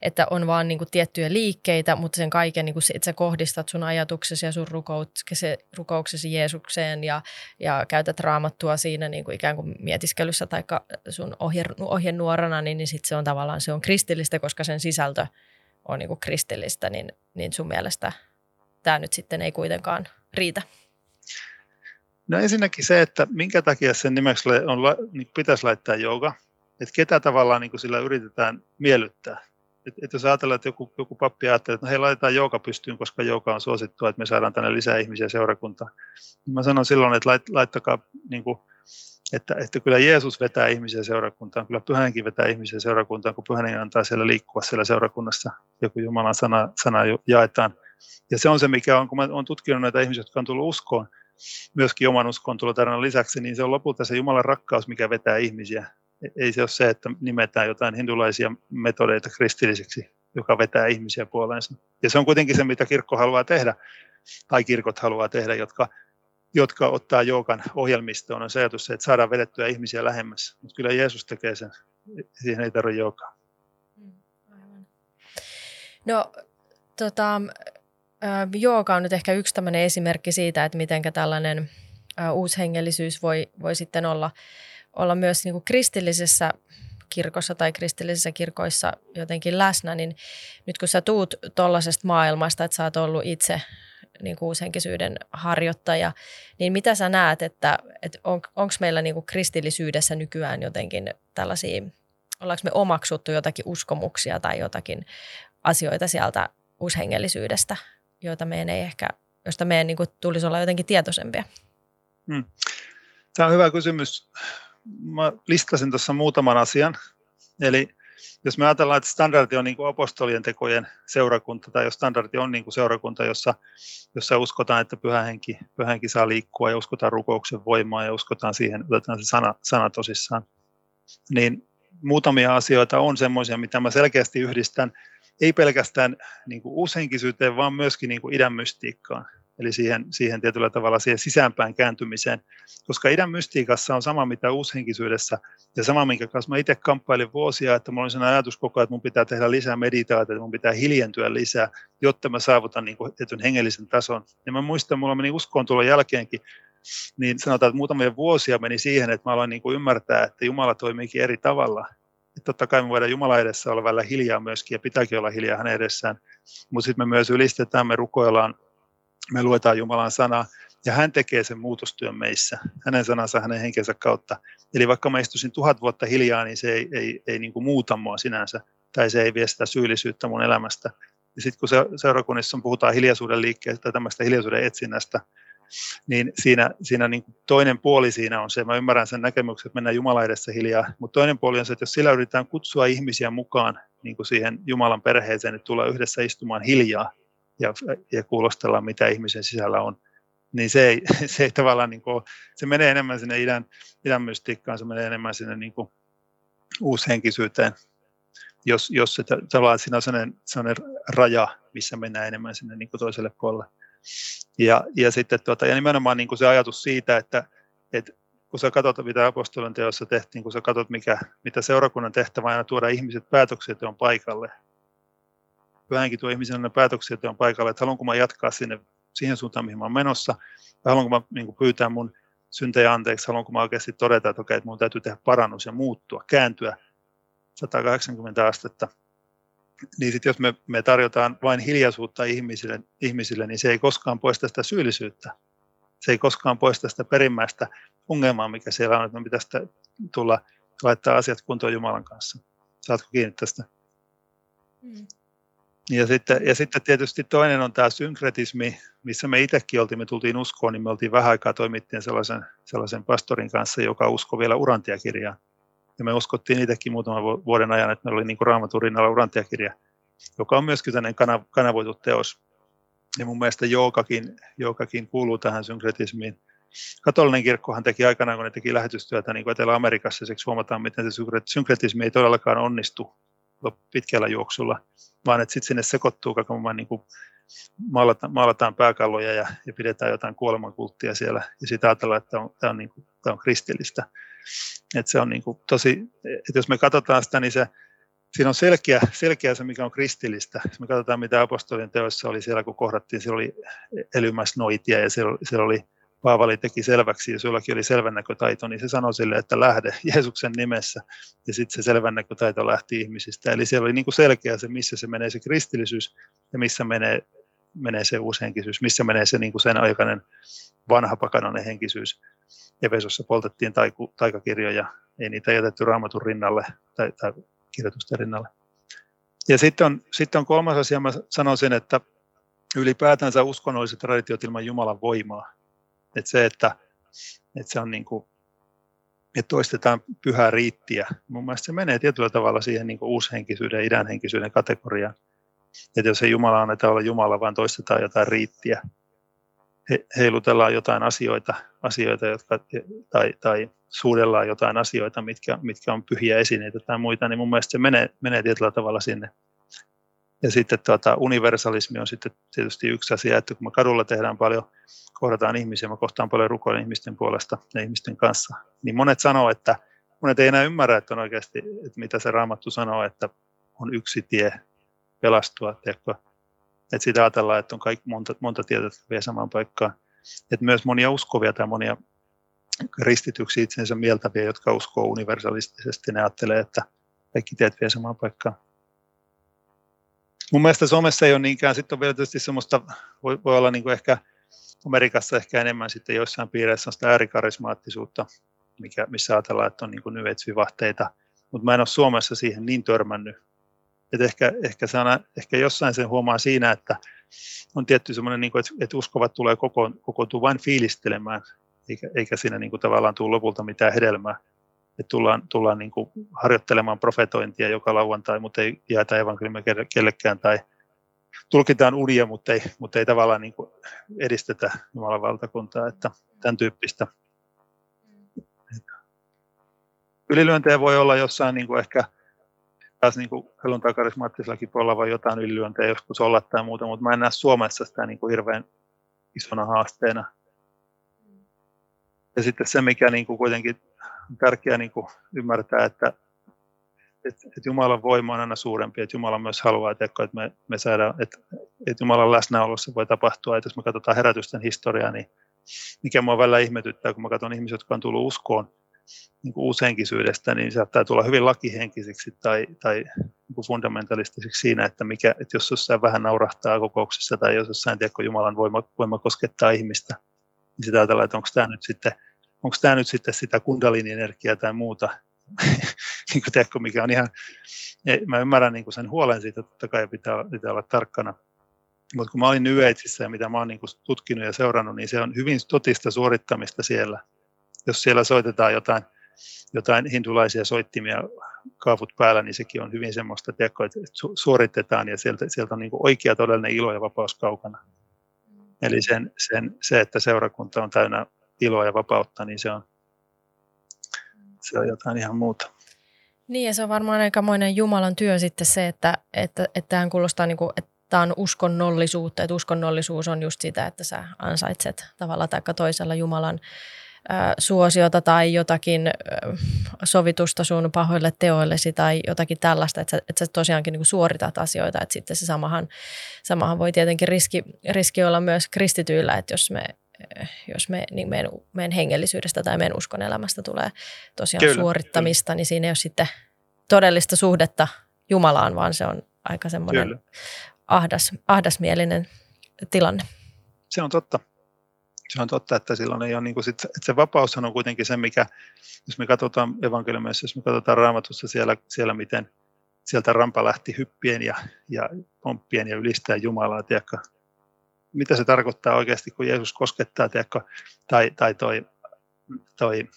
että on vaan niin kuin tiettyjä liikkeitä, mutta sen kaiken, niin kuin, että sä kohdistat sun ajatuksesi ja sun rukouksesi, rukouksesi Jeesukseen ja, ja käytät raamattua siinä niin kuin ikään kuin mietiskelyssä tai sun ohje, ohjenuorana, niin, niin sitten se on tavallaan se on kristillistä, koska sen sisältö on niin kuin kristillistä, niin, niin sun mielestä tämä nyt sitten ei kuitenkaan riitä. No ensinnäkin se, että minkä takia sen nimeksi on, niin pitäisi laittaa jooga, että ketä tavallaan niin sillä yritetään miellyttää. Et, et jos ajatellaan, että joku, joku pappi ajattelee, että no hei, laitetaan jooga pystyyn, koska jooga on suosittua, että me saadaan tänne lisää ihmisiä seurakuntaan. Niin mä sanon silloin, että lait, laittakaa, niin kuin, että, että kyllä Jeesus vetää ihmisiä seurakuntaan, kyllä Pyhänkin vetää ihmisiä seurakuntaan, kun Pyhänen antaa siellä liikkua siellä seurakunnassa, joku Jumalan sana, sana jaetaan. Ja se on se, mikä on, kun mä olen tutkinut näitä ihmisiä, jotka on tullut uskoon, myöskin oman uskontulotarinan lisäksi, niin se on lopulta se Jumalan rakkaus, mikä vetää ihmisiä. Ei se ole se, että nimetään jotain hindulaisia metodeita kristillisiksi, joka vetää ihmisiä puoleensa. Ja se on kuitenkin se, mitä kirkko haluaa tehdä, tai kirkot haluaa tehdä, jotka, jotka ottaa joukan ohjelmistoon. On se ajatus, että saadaan vedettyä ihmisiä lähemmäs. Mutta kyllä Jeesus tekee sen. Siihen ei tarvitse joukaa. Mm, no, tota, jooga on nyt ehkä yksi tämmöinen esimerkki siitä, että miten tällainen uushengellisyys voi, voi sitten olla, olla myös niin kuin kristillisessä kirkossa tai kristillisissä kirkoissa jotenkin läsnä, niin nyt kun sä tuut tuollaisesta maailmasta, että sä oot ollut itse niin kuin uushenkisyyden harjoittaja, niin mitä sä näet, että, että on, onko meillä niin kuin kristillisyydessä nykyään jotenkin tällaisia, ollaanko me omaksuttu jotakin uskomuksia tai jotakin asioita sieltä uushengellisyydestä, joita meidän ei ehkä, josta meidän niin kuin, tulisi olla jotenkin tietoisempia? Hmm. Tämä on hyvä kysymys. Mä listasin tuossa muutaman asian. Eli jos me ajatellaan, että standardi on niin kuin apostolien tekojen seurakunta, tai jos standardi on niin kuin seurakunta, jossa, jossa uskotaan, että pyhä henki, pyhä henki saa liikkua ja uskotaan rukouksen voimaa ja uskotaan siihen, otetaan se sana, sana tosissaan, niin muutamia asioita on semmoisia, mitä mä selkeästi yhdistän ei pelkästään niin kuin vaan myöskin niin idän mystiikkaan, eli siihen, siihen tietyllä tavalla siihen sisäänpäin kääntymiseen, koska idän mystiikassa on sama mitä uushenkisyydessä, ja sama minkä kanssa mä itse kamppailin vuosia, että mulla oli sellainen ajatus koko ajan, että mun pitää tehdä lisää meditaatiota, että mun pitää hiljentyä lisää, jotta mä saavutan niin kuin tietyn hengellisen tason. Ja mä muistan, että mulla meni uskoon tulon jälkeenkin, niin sanotaan, että muutamia vuosia meni siihen, että mä aloin niin kuin ymmärtää, että Jumala toimiikin eri tavalla totta kai me voidaan Jumala edessä olla välillä hiljaa myöskin ja pitääkin olla hiljaa hänen edessään, mutta sitten me myös ylistetään, me rukoillaan, me luetaan Jumalan sanaa ja hän tekee sen muutostyön meissä, hänen sanansa hänen henkensä kautta. Eli vaikka mä istuisin tuhat vuotta hiljaa, niin se ei, ei, ei niin kuin muuta mua sinänsä tai se ei vie sitä syyllisyyttä mun elämästä. Ja sitten kun seurakunnissa puhutaan hiljaisuuden liikkeestä tai tämmöistä hiljaisuuden etsinnästä, niin siinä, siinä niin toinen puoli siinä on se, mä ymmärrän sen näkemyksen, että mennään Jumala edessä hiljaa, mutta toinen puoli on se, että jos sillä yritetään kutsua ihmisiä mukaan niin kuin siihen Jumalan perheeseen, niin tulee yhdessä istumaan hiljaa ja, ja kuulostellaan, mitä ihmisen sisällä on, niin se ei, se ei tavallaan, niin kuin, se menee enemmän sinne idän, idän mystiikkaan, se menee enemmän sinne niin kuin uushenkisyyteen, jos, jos se, tavallaan siinä on sellainen, sellainen raja, missä mennään enemmän sinne niin kuin toiselle puolelle. Ja, ja sitten tuota, ja nimenomaan niin kuin se ajatus siitä, että, että kun sä katsot, mitä apostolien teossa tehtiin, kun sä katsot, mikä, mitä seurakunnan tehtävä aina tuoda ihmiset päätöksenteon paikalle. Pyhänkin tuo ihmisen päätöksenteon paikalle, että haluanko mä jatkaa sinne, siihen suuntaan, mihin mä olen menossa, vai haluanko mä niin kuin pyytää mun syntejä anteeksi, haluanko mä oikeasti todeta, että okei, että mun täytyy tehdä parannus ja muuttua, kääntyä 180 astetta niin sitten jos me, me tarjotaan vain hiljaisuutta ihmisille, ihmisille, niin se ei koskaan poista sitä syyllisyyttä. Se ei koskaan poista sitä perimmäistä ongelmaa, mikä siellä on, että me pitäisi tulla laittaa asiat kuntoon Jumalan kanssa. Saatko kiinni tästä? Mm. Ja sitten, ja sitten tietysti toinen on tämä synkretismi, missä me itsekin oltiin, me tultiin uskoon, niin me oltiin vähän aikaa toimittiin sellaisen, sellaisen pastorin kanssa, joka uskoi vielä urantiakirjaa. Ja me uskottiin itsekin muutaman vuoden ajan, että meillä oli niin raamatun rinnalla urantiakirja, joka on myöskin tämmöinen kanavoitu teos. Ja mun mielestä jookakin, jookakin kuuluu tähän synkretismiin. Katolinen kirkkohan teki aikanaan, kun ne teki lähetystyötä niin Etelä-Amerikassa, ja huomataan, miten se synkretismi ei todellakaan onnistu pitkällä juoksulla, vaan että sitten sinne sekoittuu muun niin maalataan, maalataan pääkalloja ja, ja pidetään jotain kuolemankulttia siellä, ja sitten ajatellaan, että on, tämä, on, niin kuin, tämä on kristillistä. Että se on niin kuin tosi, että jos me katsotaan sitä, niin se, siinä on selkeä, selkeä se, mikä on kristillistä. Jos me katsotaan, mitä apostolien teoissa oli siellä, kun kohdattiin, siellä oli noitia ja siellä, siellä oli Paavali teki selväksi, jos jollakin oli selvännäkötaito, niin se sanoi sille, että lähde Jeesuksen nimessä, ja sitten se selvännäkötaito lähti ihmisistä. Eli siellä oli niin kuin selkeä se, missä se menee se kristillisyys, ja missä menee, menee se uusi henkisyys, missä menee se niin kuin sen aikainen vanha pakanoinen henkisyys. Efesossa poltettiin taiku, taikakirjoja, ei niitä jätetty raamatun rinnalle tai, tai kirjoitusten rinnalle. Ja sitten on, sitten on kolmas asia, mä sanoisin, että ylipäätänsä uskonnolliset traditiot ilman Jumalan voimaa että se, että, että se on niin kuin, että toistetaan pyhää riittiä. Mun mielestä se menee tietyllä tavalla siihen niin kuin uushenkisyyden, idänhenkisyyden kategoriaan. Että jos ei Jumala anneta olla Jumala, vaan toistetaan jotain riittiä, he, heilutellaan jotain asioita, asioita jotka, tai, tai suudellaan jotain asioita, mitkä, mitkä on pyhiä esineitä tai muita, niin mun mielestä se menee, menee tietyllä tavalla sinne. Ja sitten tuota, universalismi on sitten tietysti yksi asia, että kun me kadulla tehdään paljon kohdataan ihmisiä, mä kohtaan paljon rukoilen ihmisten puolesta ja ihmisten kanssa, niin monet sanoo, että monet ei enää ymmärrä, että on oikeasti, että mitä se raamattu sanoo, että on yksi tie pelastua? Että sitä ajatellaan, että on kaikki monta, monta tietä, jotka vie samaan paikkaan. Että myös monia uskovia tai monia kristityksiä itsensä mieltäviä, jotka uskoo universalistisesti, ne ajattelee, että kaikki tiet vie samaan paikkaan. Mun mielestä somessa ei ole niinkään, sitten on vielä tietysti semmoista, voi, voi olla niin kuin ehkä Amerikassa ehkä enemmän sitten joissain piireissä on sitä äärikarismaattisuutta, mikä, missä ajatellaan, että on niin nyvetsvivahteita, mutta mä en ole Suomessa siihen niin törmännyt. Et ehkä, ehkä, on, ehkä jossain sen huomaa siinä, että on tietty semmoinen, niin että, että uskovat tulee koko, kokoontua vain fiilistelemään, eikä, eikä siinä niin kuin, tavallaan tule lopulta mitään hedelmää. Että tullaan, tullaan niin kuin, harjoittelemaan profetointia joka lauantai, mutta ei jäätä evankeliumia kellekään tai tulkitaan unia, mutta ei, mutta ei tavallaan niin kuin edistetä Jumalan valtakuntaa, että tämän tyyppistä. Ylilyöntejä voi olla jossain niin kuin ehkä taas niin helluntaikarismaattisellakin puolella voi jotain ylilyöntejä joskus olla tai muuta, mutta mä en näe Suomessa sitä niin kuin hirveän isona haasteena. Ja sitten se, mikä niin kuin kuitenkin on tärkeää niin kuin ymmärtää, että että, että Jumalan voima on aina suurempi, että Jumala myös haluaa, että me, me saadaan, että, että Jumalan läsnäolossa voi tapahtua, että jos me katsotaan herätysten historiaa, niin mikä mua välillä ihmetyttää, kun mä katson ihmisiä, jotka on tullut uskoon niin kuin uushenkisyydestä, niin saattaa tulla hyvin lakihenkisiksi tai, tai niin kuin fundamentalistisiksi siinä, että, mikä, että jos jossain vähän naurahtaa kokouksessa tai jos jossain tiedä, Jumalan voima, voima koskettaa ihmistä, niin sitä ajatellaan, että onko tämä nyt sitten, onko tämä nyt sitten sitä kundalini-energiaa tai muuta, niin kuin tiedätkö, mikä on ihan, mä ymmärrän niin kuin sen huolen siitä, että totta kai pitää, pitää olla tarkkana. Mutta kun mä olin New ja mitä mä oon niin tutkinut ja seurannut, niin se on hyvin totista suorittamista siellä. Jos siellä soitetaan jotain, jotain hindulaisia soittimia kaavut päällä, niin sekin on hyvin semmoista, tiedätkö, että suoritetaan ja sieltä, sieltä on niin oikea todellinen ilo ja vapaus kaukana. Eli sen, sen, se, että seurakunta on täynnä iloa ja vapautta, niin se on, se on jotain ihan muuta. Niin ja se on varmaan aikamoinen Jumalan työ sitten se, että, että, että tähän kuulostaa niin kuin, että tämä on uskonnollisuutta, että uskonnollisuus on just sitä, että sä ansaitset tavalla tai toisella Jumalan suosiota tai jotakin sovitusta sun pahoille teoillesi tai jotakin tällaista, että sä, että sä tosiaankin niin suoritat asioita, että sitten se samahan, samahan voi tietenkin riski, riski olla myös kristityillä, että jos me jos me, niin meidän, meidän hengellisyydestä tai meidän uskon elämästä tulee tosiaan kyllä, suorittamista, kyllä. niin siinä ei ole sitten todellista suhdetta Jumalaan, vaan se on aika semmoinen ahdas, ahdasmielinen tilanne. Se on totta. Se on totta, että silloin ei ole, niin kuin sit, että se vapaus on kuitenkin se, mikä, jos me katsotaan evankeliumissa, jos me katsotaan raamatussa siellä, siellä miten sieltä rampa lähti hyppien ja, ja pomppien ja ylistää Jumalaa, tiedätkö, mitä se tarkoittaa oikeasti, kun Jeesus koskettaa, tiedätkö, tai, tai toi, toi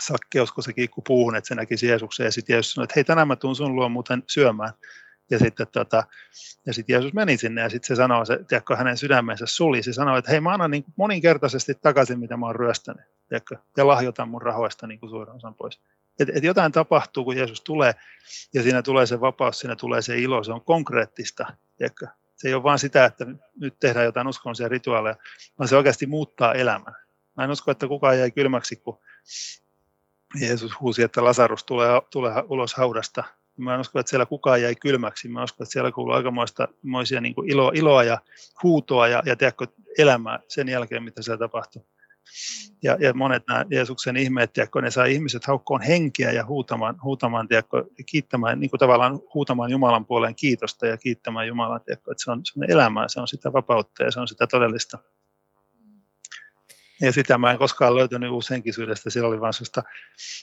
sakkeus, kun se kiikku puuhun, että se näkisi Jeesuksen, ja sitten Jeesus sanoi, että hei, tänään mä tuun sun luo muuten syömään. Ja sitten tota, ja sit Jeesus meni sinne ja sitten se sanoi, se, tiedätkö, hänen sydämensä suli. Se sanoi, että hei mä annan niin moninkertaisesti takaisin, mitä mä oon ryöstänyt. Tiedätkö, ja lahjoitan mun rahoista niin kuin osan pois. Et, et jotain tapahtuu, kun Jeesus tulee ja siinä tulee se vapaus, siinä tulee se ilo, se on konkreettista. Tiedätkö? Se ei ole vain sitä, että nyt tehdään jotain uskonnollisia rituaaleja, vaan se oikeasti muuttaa elämän. Mä en usko, että kukaan jäi kylmäksi, kun Jeesus huusi, että Lasarus tulee, tulee ulos haudasta. Mä en usko, että siellä kukaan jäi kylmäksi. Mä uskon, että siellä kuuluu aikamoista niin kuin iloa, iloa ja huutoa ja, ja tiedätkö, elämää sen jälkeen, mitä siellä tapahtuu. Ja, ja monet nämä Jeesuksen ihmeet, tiedätkö, ne saa ihmiset haukkoon henkeä ja huutamaan, huutamaan tiedätkö, kiittämään, niin kuin tavallaan huutamaan Jumalan puoleen kiitosta ja kiittämään Jumalan, tiedätkö, että se on, se on elämää, se on sitä vapautta ja se on sitä todellista. Ja sitä mä en koskaan löytänyt uushenkisyydestä, siellä oli vain sellaista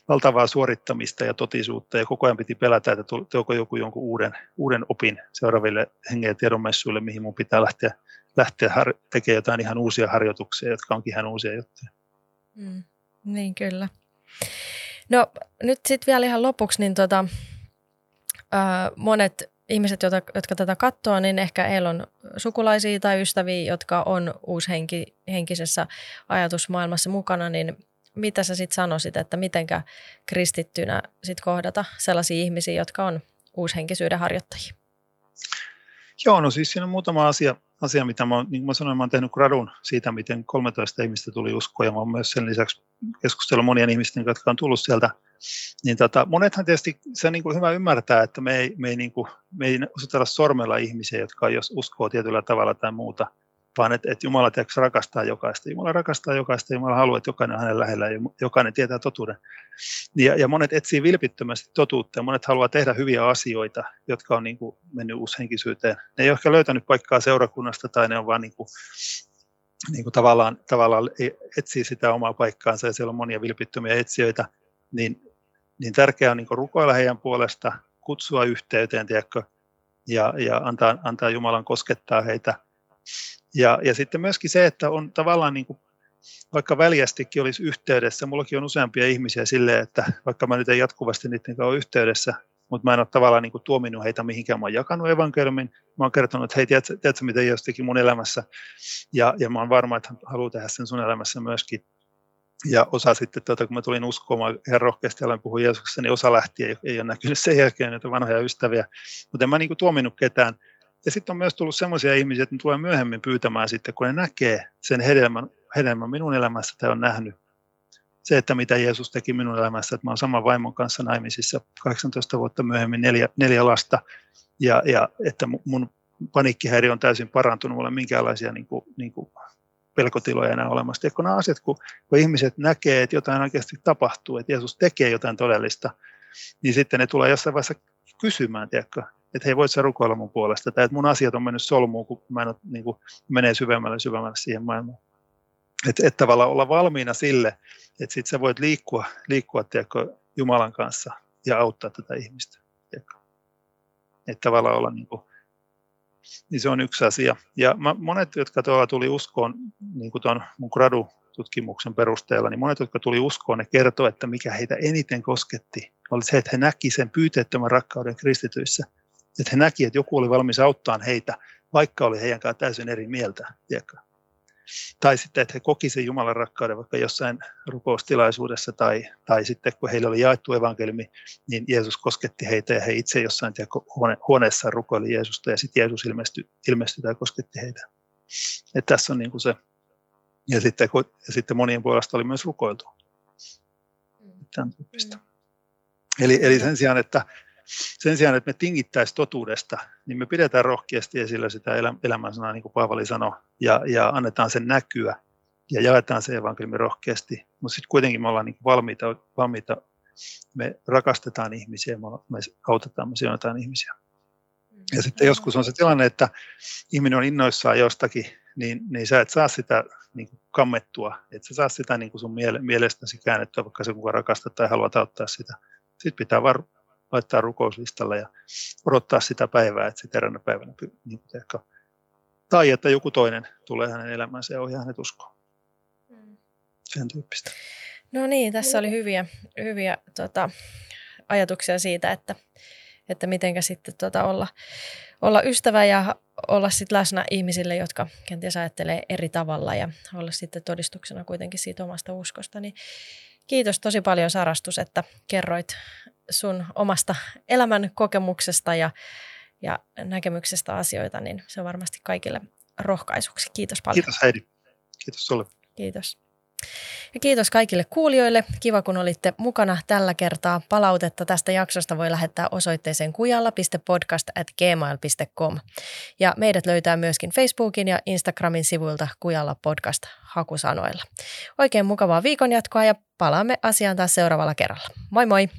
valtavaa suorittamista ja totisuutta ja koko ajan piti pelätä, että tuoko joku jonkun uuden, uuden opin seuraaville hengen tiedonmessuille, mihin mun pitää lähteä lähteä har- tekemään jotain ihan uusia harjoituksia, jotka onkin ihan uusia juttuja. Mm, niin kyllä. No nyt sitten vielä ihan lopuksi, niin tota, äh, monet ihmiset, jotka, jotka tätä katsoo, niin ehkä heillä on sukulaisia tai ystäviä, jotka on uushenkisessä ajatusmaailmassa mukana, niin mitä sä sitten sanoisit, että mitenkä kristittynä sit kohdata sellaisia ihmisiä, jotka on uushenkisyyden harjoittajia? Joo, no siis siinä on muutama asia, asia mitä mä, niin kuin mä sanoin, mä olen tehnyt gradun siitä, miten 13 ihmistä tuli uskoa, ja mä olen myös sen lisäksi keskustellut monien ihmisten, jotka on tullut sieltä. Niin tota, monethan tietysti, se on niin kuin hyvä ymmärtää, että me ei, me ei, niin kuin, me ei osoitella sormella ihmisiä, jotka jos uskoo tietyllä tavalla tai muuta, vaan että, että Jumala tiedätkö, rakastaa jokaista. Jumala rakastaa jokaista, Jumala haluaa, että jokainen on hänen lähellä ja jokainen tietää totuuden. Ja, ja monet etsii vilpittömästi totuutta ja monet haluaa tehdä hyviä asioita, jotka on niin kuin, mennyt uushenkisyyteen. Ne ei ole ehkä löytänyt paikkaa seurakunnasta tai ne on vaan niin kuin, niin kuin tavallaan, tavallaan etsii sitä omaa paikkaansa ja siellä on monia vilpittömiä etsijöitä, niin, niin tärkeää on niin rukoilla heidän puolesta, kutsua yhteyteen, tiedätkö, ja, ja antaa, antaa Jumalan koskettaa heitä. Ja, ja sitten myöskin se, että on tavallaan niin kuin, vaikka väljästikin olisi yhteydessä, mullakin on useampia ihmisiä silleen, että vaikka mä nyt en jatkuvasti niiden kanssa ole yhteydessä, mutta mä en ole tavallaan niin kuin tuominut heitä mihinkään. Mä oon jakanut evankeliumin, mä oon kertonut, että hei, tiedätkö, tiedätkö mitä Jeesus teki mun elämässä, ja, ja mä oon varma, että hän haluaa tehdä sen sun elämässä myöskin. Ja osa sitten, tuota, kun mä tulin uskomaan ihan rohkeasti aloin puhua Jeesuksessa, niin osa lähti, ei, ei ole näkynyt sen jälkeen näitä vanhoja ystäviä. Mutta en mä niin kuin tuominut ketään. Ja sitten on myös tullut sellaisia ihmisiä, että ne tulee myöhemmin pyytämään sitten, kun ne näkee sen hedelmän, hedelmän minun elämässä tai on nähnyt se, että mitä Jeesus teki minun elämässä, että mä olen saman vaimon kanssa naimisissa 18 vuotta myöhemmin neljä, neljä lasta ja, ja että mun paniikkihäiriö on täysin parantunut, mulla ei minkäänlaisia niin kuin, niin kuin pelkotiloja enää olemassa. Ja kun nämä asiat, kun, kun ihmiset näkee, että jotain oikeasti tapahtuu, että Jeesus tekee jotain todellista, niin sitten ne tulee jossain vaiheessa kysymään, tiedätkö, että hei, voit sä rukoilla mun puolesta, tai että mun asiat on mennyt solmuun, kun mä en ole, niin kuin, menee syvemmälle syvemmälle siihen maailmaan. Että et tavallaan olla valmiina sille, että sit sä voit liikkua, liikkua tiedätkö, Jumalan kanssa ja auttaa tätä ihmistä. Että tavallaan olla niin kuin, niin se on yksi asia. Ja mä, monet, jotka tuolla tuli uskoon, niin kuin tuon mun gradu tutkimuksen perusteella, niin monet, jotka tuli uskoon, ne kertoo, että mikä heitä eniten kosketti, oli se, että he näki sen pyyteettömän rakkauden kristityissä – että he näki, että joku oli valmis auttaa heitä, vaikka oli heidän kanssaan täysin eri mieltä. Tiedätkö? Tai sitten, että he koki sen Jumalan rakkauden vaikka jossain rukoustilaisuudessa tai, tai sitten kun heillä oli jaettu evankeliumi, niin Jeesus kosketti heitä ja he itse jossain huone, huoneessaan rukoili Jeesusta ja sitten Jeesus ilmestyi, ilmestyi tai kosketti heitä. Että tässä on niin kuin se. Ja sitten, ja sitten monien puolesta oli myös rukoiltu. Tämän Mm. Eli, eli sen sijaan, että sen sijaan, että me tingittäisiin totuudesta, niin me pidetään rohkeasti esillä sitä elämän sanaa, niin kuin Paavali sanoi, ja, ja annetaan sen näkyä ja jaetaan se evankeliumi rohkeasti. Mutta sitten kuitenkin me ollaan niin valmiita, valmiita, me rakastetaan ihmisiä, me autetaan, me sijoitetaan ihmisiä. Ja sitten joskus on se tilanne, että ihminen on innoissaan jostakin, niin, niin sä et saa sitä niin kuin kammettua, et sä saa sitä niin kuin sun miele, mielestäsi käännettyä, vaikka se kuka rakastaa tai haluaa auttaa sitä. Sitten pitää vaan laittaa rukouslistalla ja odottaa sitä päivää, että sitten eräänä päivänä niin ehkä, tai että joku toinen tulee hänen elämäänsä ja ohjaa hänet uskoon. Mm. Sen tyyppistä. No niin, tässä oli hyviä, hyviä tota, ajatuksia siitä, että, että mitenkä sitten tota, olla, olla ystävä ja olla sitten läsnä ihmisille, jotka kenties ajattelee eri tavalla ja olla sitten todistuksena kuitenkin siitä omasta uskosta. Niin kiitos tosi paljon Sarastus, että kerroit sun omasta elämän kokemuksesta ja, ja näkemyksestä asioita, niin se on varmasti kaikille rohkaisuksi. Kiitos paljon. Kiitos Heidi. Kiitos sulle. Kiitos. Ja kiitos kaikille kuulijoille. Kiva, kun olitte mukana tällä kertaa. Palautetta tästä jaksosta voi lähettää osoitteeseen kujalla.podcast.gmail.com. Ja meidät löytää myöskin Facebookin ja Instagramin sivuilta Kujalla podcast hakusanoilla. Oikein mukavaa viikonjatkoa ja palaamme asiaan taas seuraavalla kerralla. Moi moi!